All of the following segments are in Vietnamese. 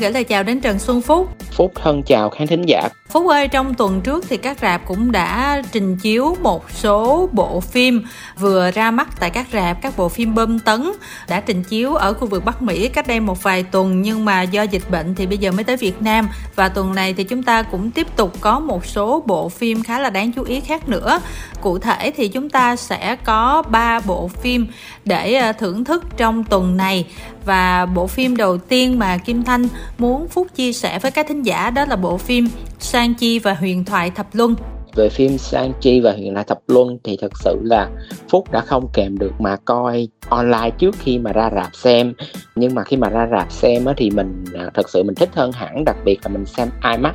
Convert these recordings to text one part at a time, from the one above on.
Gửi lời chào đến Trần Xuân Phúc. Phúc thân chào khán thính giả. Phúc ơi, trong tuần trước thì các rạp cũng đã trình chiếu một số bộ phim vừa ra mắt tại các rạp, các bộ phim bơm tấn đã trình chiếu ở khu vực Bắc Mỹ cách đây một vài tuần nhưng mà do dịch bệnh thì bây giờ mới tới Việt Nam và tuần này thì chúng ta cũng tiếp tục có một số bộ phim khá là đáng chú ý khác nữa. Cụ thể thì chúng ta sẽ có 3 bộ phim để ờ, thưởng thức trong tuần này và bộ phim đầu tiên mà Kim Thanh muốn Phúc chia sẻ với các thính giả đó là bộ phim Sang Chi và Huyền thoại Thập Luân. Về phim Sang Chi và Huyền thoại Thập Luân thì thật sự là Phúc đã không kèm được mà coi online trước khi mà ra rạp xem. Nhưng mà khi mà ra rạp xem á, thì mình à, thật sự mình thích hơn hẳn đặc biệt là mình xem IMAX.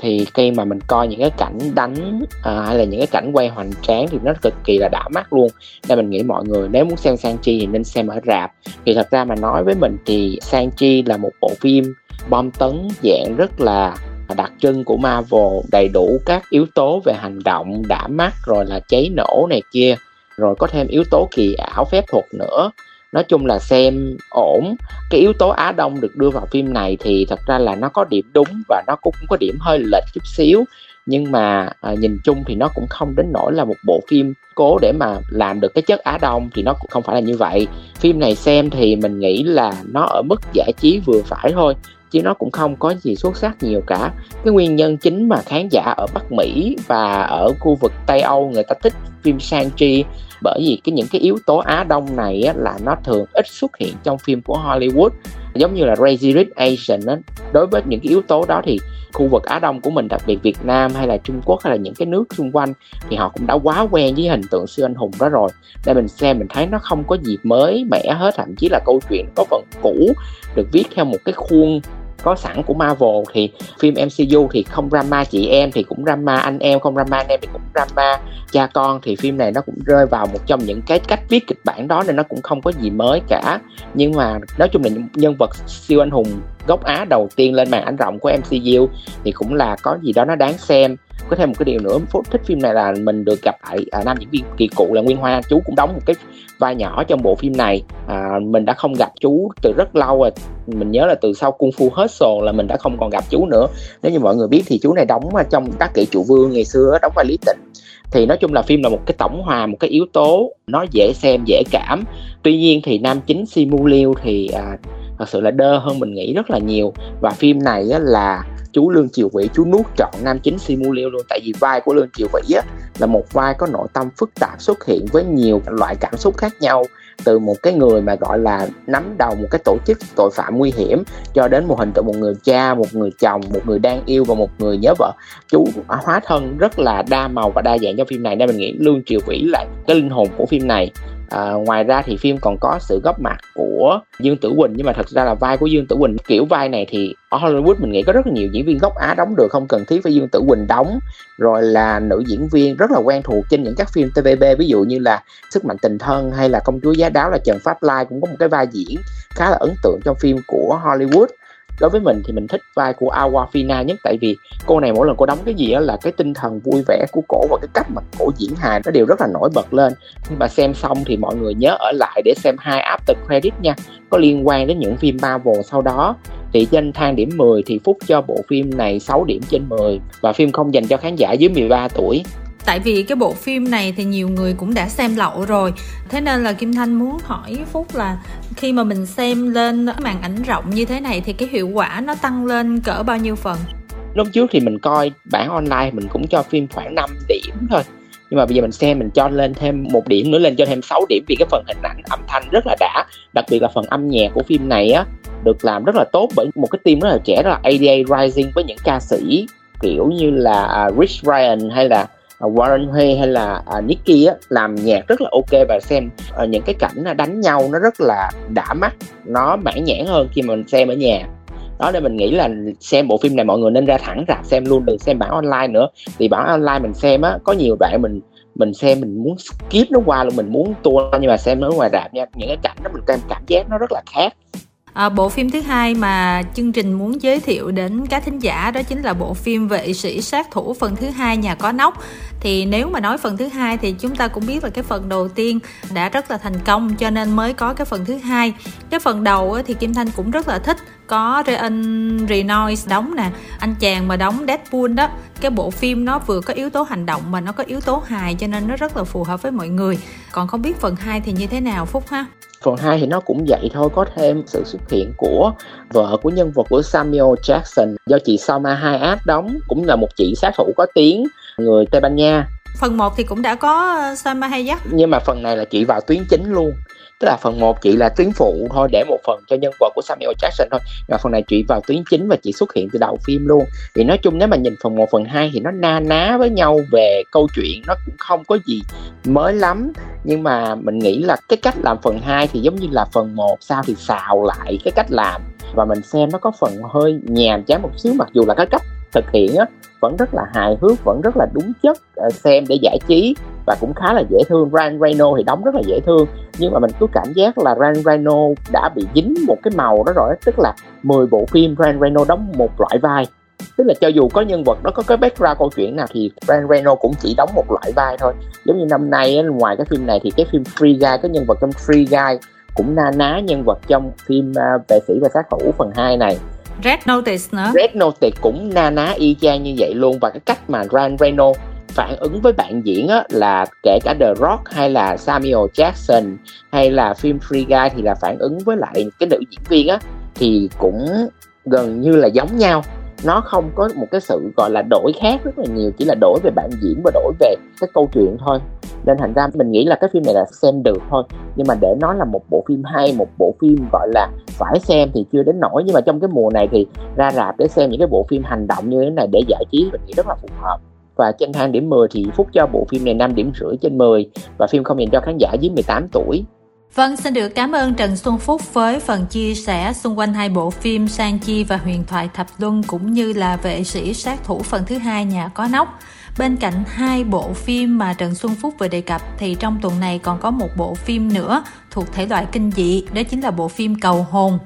Thì khi mà mình coi những cái cảnh đánh à, hay là những cái cảnh quay hoành tráng thì nó cực kỳ là đã mắt luôn. Nên mình nghĩ mọi người nếu muốn xem Sang Chi thì nên xem ở rạp. Thì thật ra mà nói với mình thì Sang Chi là một bộ phim bom tấn dạng rất là đặc trưng của Marvel đầy đủ các yếu tố về hành động đã mắt rồi là cháy nổ này kia rồi có thêm yếu tố kỳ ảo phép thuật nữa. Nói chung là xem ổn. Cái yếu tố á đông được đưa vào phim này thì thật ra là nó có điểm đúng và nó cũng có điểm hơi lệch chút xíu nhưng mà à, nhìn chung thì nó cũng không đến nỗi là một bộ phim cố để mà làm được cái chất á đông thì nó cũng không phải là như vậy. Phim này xem thì mình nghĩ là nó ở mức giải trí vừa phải thôi chứ nó cũng không có gì xuất sắc nhiều cả. Cái nguyên nhân chính mà khán giả ở Bắc Mỹ và ở khu vực Tây Âu người ta thích phim Shang-Chi bởi vì cái những cái yếu tố Á Đông này á, là nó thường ít xuất hiện trong phim của Hollywood. Giống như là Crazy Rich Asian á đối với những cái yếu tố đó thì khu vực Á Đông của mình đặc biệt Việt Nam hay là Trung Quốc hay là những cái nước xung quanh thì họ cũng đã quá quen với hình tượng siêu anh hùng đó rồi. Nên mình xem mình thấy nó không có gì mới mẻ hết thậm chí là câu chuyện có phần cũ được viết theo một cái khuôn có sẵn của Marvel thì phim MCU thì không drama chị em thì cũng drama anh em, không drama anh em thì cũng drama. Cha con thì phim này nó cũng rơi vào một trong những cái cách viết kịch bản đó nên nó cũng không có gì mới cả. Nhưng mà nói chung là nhân vật siêu anh hùng gốc Á đầu tiên lên màn ảnh rộng của MCU thì cũng là có gì đó nó đáng xem có thêm một cái điều nữa phút thích phim này là mình được gặp lại à, nam diễn viên kỳ cụ là Nguyên Hoa. Chú cũng đóng một cái vai nhỏ trong bộ phim này. À, mình đã không gặp chú từ rất lâu rồi. Mình nhớ là từ sau cung phu hết sồ là mình đã không còn gặp chú nữa. Nếu như mọi người biết thì chú này đóng trong các kỷ trụ vương ngày xưa đóng vai Lý Tịnh. Thì nói chung là phim là một cái tổng hòa một cái yếu tố nó dễ xem dễ cảm. Tuy nhiên thì nam chính Simu Liu thì à, thật sự là đơ hơn mình nghĩ rất là nhiều. Và phim này á, là chú lương triều vĩ chú nuốt trọn nam chính simu liêu luôn. Tại vì vai của lương triều vĩ á, là một vai có nội tâm phức tạp xuất hiện với nhiều loại cảm xúc khác nhau. Từ một cái người mà gọi là nắm đầu một cái tổ chức tội phạm nguy hiểm cho đến một hình tượng một người cha một người chồng một người đang yêu và một người nhớ vợ. Chú hóa thân rất là đa màu và đa dạng trong phim này nên mình nghĩ lương triều vĩ là cái linh hồn của phim này à, ngoài ra thì phim còn có sự góp mặt của Dương Tử Quỳnh nhưng mà thật ra là vai của Dương Tử Quỳnh kiểu vai này thì ở Hollywood mình nghĩ có rất là nhiều diễn viên gốc Á đóng được không cần thiết phải Dương Tử Quỳnh đóng. Rồi là nữ diễn viên rất là quen thuộc trên những các phim TVB ví dụ như là Sức mạnh tình thân hay là Công chúa giá đáo là Trần Pháp Lai cũng có một cái vai diễn khá là ấn tượng trong phim của Hollywood đối với mình thì mình thích vai của Awafina nhất tại vì cô này mỗi lần cô đóng cái gì đó là cái tinh thần vui vẻ của cổ và cái cách mà cổ diễn hài nó đều rất là nổi bật lên. Nhưng mà xem xong thì mọi người nhớ ở lại để xem hai after credit nha có liên quan đến những phim Marvel sau đó. Thì trên thang điểm 10 thì Phúc cho bộ phim này 6 điểm trên 10 và phim không dành cho khán giả dưới 13 tuổi tại vì cái bộ phim này thì nhiều người cũng đã xem lậu rồi. Thế nên là kim thanh muốn hỏi phúc là khi mà mình xem lên màn ảnh rộng như thế này thì cái hiệu quả nó tăng lên cỡ bao nhiêu phần? Lúc trước thì mình coi bản online mình cũng cho phim khoảng 5 điểm thôi. Nhưng mà bây giờ mình xem mình cho lên thêm một điểm nữa, lên cho thêm 6 điểm vì cái phần hình ảnh âm thanh rất là đã. Đặc biệt là phần âm nhạc của phim này á, được làm rất là tốt bởi một cái team rất là trẻ đó là ADA Rising với những ca sĩ kiểu như là à, Rich Ryan hay là À, Warren Hay hay là uh, Nicky á, làm nhạc rất là ok và xem uh, những cái cảnh đánh nhau nó rất là đã mắt nó mãn nhãn hơn khi mà mình xem ở nhà. Đó nên mình nghĩ là xem bộ phim này mọi người nên ra thẳng rạp xem luôn đừng xem bản online nữa. Thì bản online mình xem á có nhiều đoạn mình mình xem mình muốn skip nó qua luôn mình muốn tua nhưng mà xem ở ngoài rạp nha những cái cảnh đó mình cảm cảm giác nó rất là khác. À, bộ phim thứ hai mà chương trình muốn giới thiệu đến các thính giả đó chính là bộ phim vệ sĩ sát thủ phần thứ hai nhà có nóc. Thì nếu mà nói phần thứ hai thì chúng ta cũng biết là cái phần đầu tiên đã rất là thành công cho nên mới có cái phần thứ hai. Cái phần đầu thì kim thanh cũng rất là thích có Ryan Reynolds đóng nè anh chàng mà đóng Deadpool đó. Cái bộ phim nó vừa có yếu tố hành động mà nó có yếu tố hài cho nên nó rất là phù hợp với mọi người. Còn không biết phần 2 thì như thế nào Phúc ha? Phần 2 thì nó cũng vậy thôi có thêm sự xuất hiện của vợ của nhân vật của Samuel Jackson. Do chị Salma Hayek đóng cũng là một chị sát thủ có tiếng người Tây Ban Nha. Phần 1 thì cũng đã có Salma Hayek. Nhưng mà phần này là chị vào tuyến chính luôn tức là phần 1 chị là tuyến phụ thôi, để một phần cho nhân vật của Samuel Jackson thôi. Và phần này chị vào tuyến chính và chị xuất hiện từ đầu phim luôn. Thì nói chung nếu mà nhìn phần 1 phần 2 thì nó na ná với nhau về câu chuyện, nó cũng không có gì mới lắm. Nhưng mà mình nghĩ là cái cách làm phần 2 thì giống như là phần 1 sao thì xào lại cái cách làm. Và mình xem nó có phần hơi nhàm chán một xíu, mặc dù là cái cách thực hiện á vẫn rất là hài hước vẫn rất là đúng chất ờ, xem để giải trí và cũng khá là dễ thương. Ryan Reynolds thì đóng rất là dễ thương nhưng mà mình cứ cảm giác là Ryan Reynolds đã bị dính một cái màu đó rồi tức là 10 bộ phim Ryan Reynolds đóng một loại vai. Tức là cho dù có nhân vật đó có cái background câu chuyện nào thì Ryan Reynolds cũng chỉ đóng một loại vai thôi. Giống như năm nay ngoài cái phim này thì cái phim Free Guy cái nhân vật trong Free Guy cũng na ná nhân vật trong phim uh, vệ sĩ và sát thủ phần 2 này. Red Notice nữa. Red Notice cũng na ná y chang như vậy luôn. Và cái cách mà Ryan Reynolds phản ứng với bạn diễn á, là kể cả The Rock hay là Samuel Jackson hay là phim Free Guy thì là phản ứng với lại cái nữ diễn viên á thì cũng gần như là giống nhau. Nó không có một cái sự gọi là đổi khác rất là nhiều chỉ là đổi về bạn diễn và đổi về cái câu chuyện thôi nên thành ra mình nghĩ là cái phim này là xem được thôi nhưng mà để nói là một bộ phim hay một bộ phim gọi là phải xem thì chưa đến nổi nhưng mà trong cái mùa này thì ra rạp để xem những cái bộ phim hành động như thế này để giải trí mình nghĩ rất là phù hợp và trên thang điểm 10 thì Phúc cho bộ phim này 5 điểm rưỡi trên 10 và phim không dành cho khán giả dưới 18 tuổi. Vâng, xin được cảm ơn Trần Xuân Phúc với phần chia sẻ xung quanh hai bộ phim Sang Chi và Huyền thoại Thập Luân cũng như là Vệ sĩ sát thủ phần thứ hai Nhà có nóc. Bên cạnh hai bộ phim mà Trần Xuân Phúc vừa đề cập thì trong tuần này còn có một bộ phim nữa thuộc thể loại kinh dị, đó chính là bộ phim Cầu Hồn.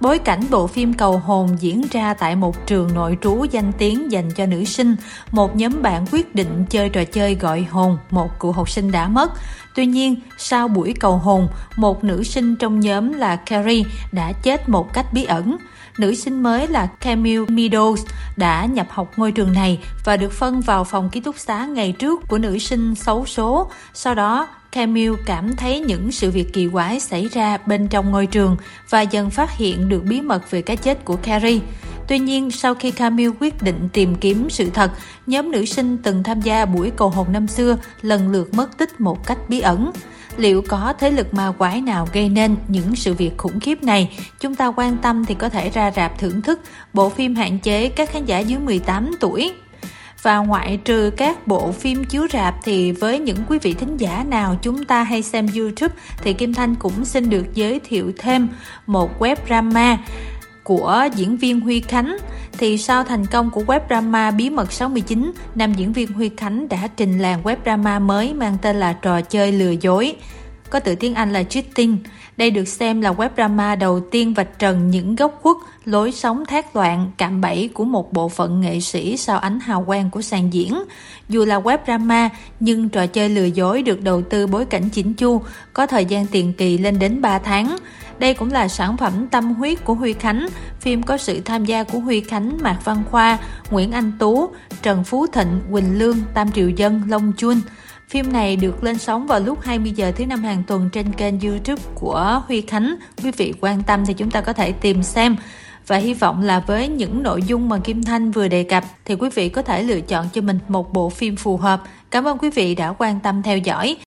Bối cảnh bộ phim Cầu Hồn diễn ra tại một trường nội trú danh tiếng dành cho nữ sinh. Một nhóm bạn quyết định chơi trò chơi gọi hồn một cựu học sinh đã mất. Tuy nhiên, sau buổi cầu hồn, một nữ sinh trong nhóm là Carrie đã chết một cách bí ẩn. Nữ sinh mới là Camille Meadows đã nhập học ngôi trường này và được phân vào phòng ký túc xá ngày trước của nữ sinh xấu số. Sau đó, Camille cảm thấy những sự việc kỳ quái xảy ra bên trong ngôi trường và dần phát hiện được bí mật về cái chết của Carrie. Tuy nhiên, sau khi Camille quyết định tìm kiếm sự thật, nhóm nữ sinh từng tham gia buổi cầu hồn năm xưa lần lượt mất tích một cách bí ẩn. Liệu có thế lực ma quái nào gây nên những sự việc khủng khiếp này? Chúng ta quan tâm thì có thể ra rạp thưởng thức bộ phim hạn chế các khán giả dưới 18 tuổi và ngoại trừ các bộ phim chiếu rạp thì với những quý vị thính giả nào chúng ta hay xem YouTube thì Kim Thanh cũng xin được giới thiệu thêm một web drama của diễn viên Huy Khánh thì sau thành công của web drama Bí mật 69, nam diễn viên Huy Khánh đã trình làng web drama mới mang tên là Trò chơi lừa dối có từ tiếng Anh là cheating. Đây được xem là web drama đầu tiên vạch trần những góc khuất, lối sống thác loạn, cạm bẫy của một bộ phận nghệ sĩ sau ánh hào quang của sàn diễn. Dù là web drama, nhưng trò chơi lừa dối được đầu tư bối cảnh chỉnh chu, có thời gian tiền kỳ lên đến 3 tháng. Đây cũng là sản phẩm tâm huyết của Huy Khánh. Phim có sự tham gia của Huy Khánh, Mạc Văn Khoa, Nguyễn Anh Tú, Trần Phú Thịnh, Quỳnh Lương, Tam Triều Dân, Long Chun. Phim này được lên sóng vào lúc 20 giờ thứ năm hàng tuần trên kênh YouTube của Huy Khánh. Quý vị quan tâm thì chúng ta có thể tìm xem. Và hy vọng là với những nội dung mà Kim Thanh vừa đề cập thì quý vị có thể lựa chọn cho mình một bộ phim phù hợp. Cảm ơn quý vị đã quan tâm theo dõi.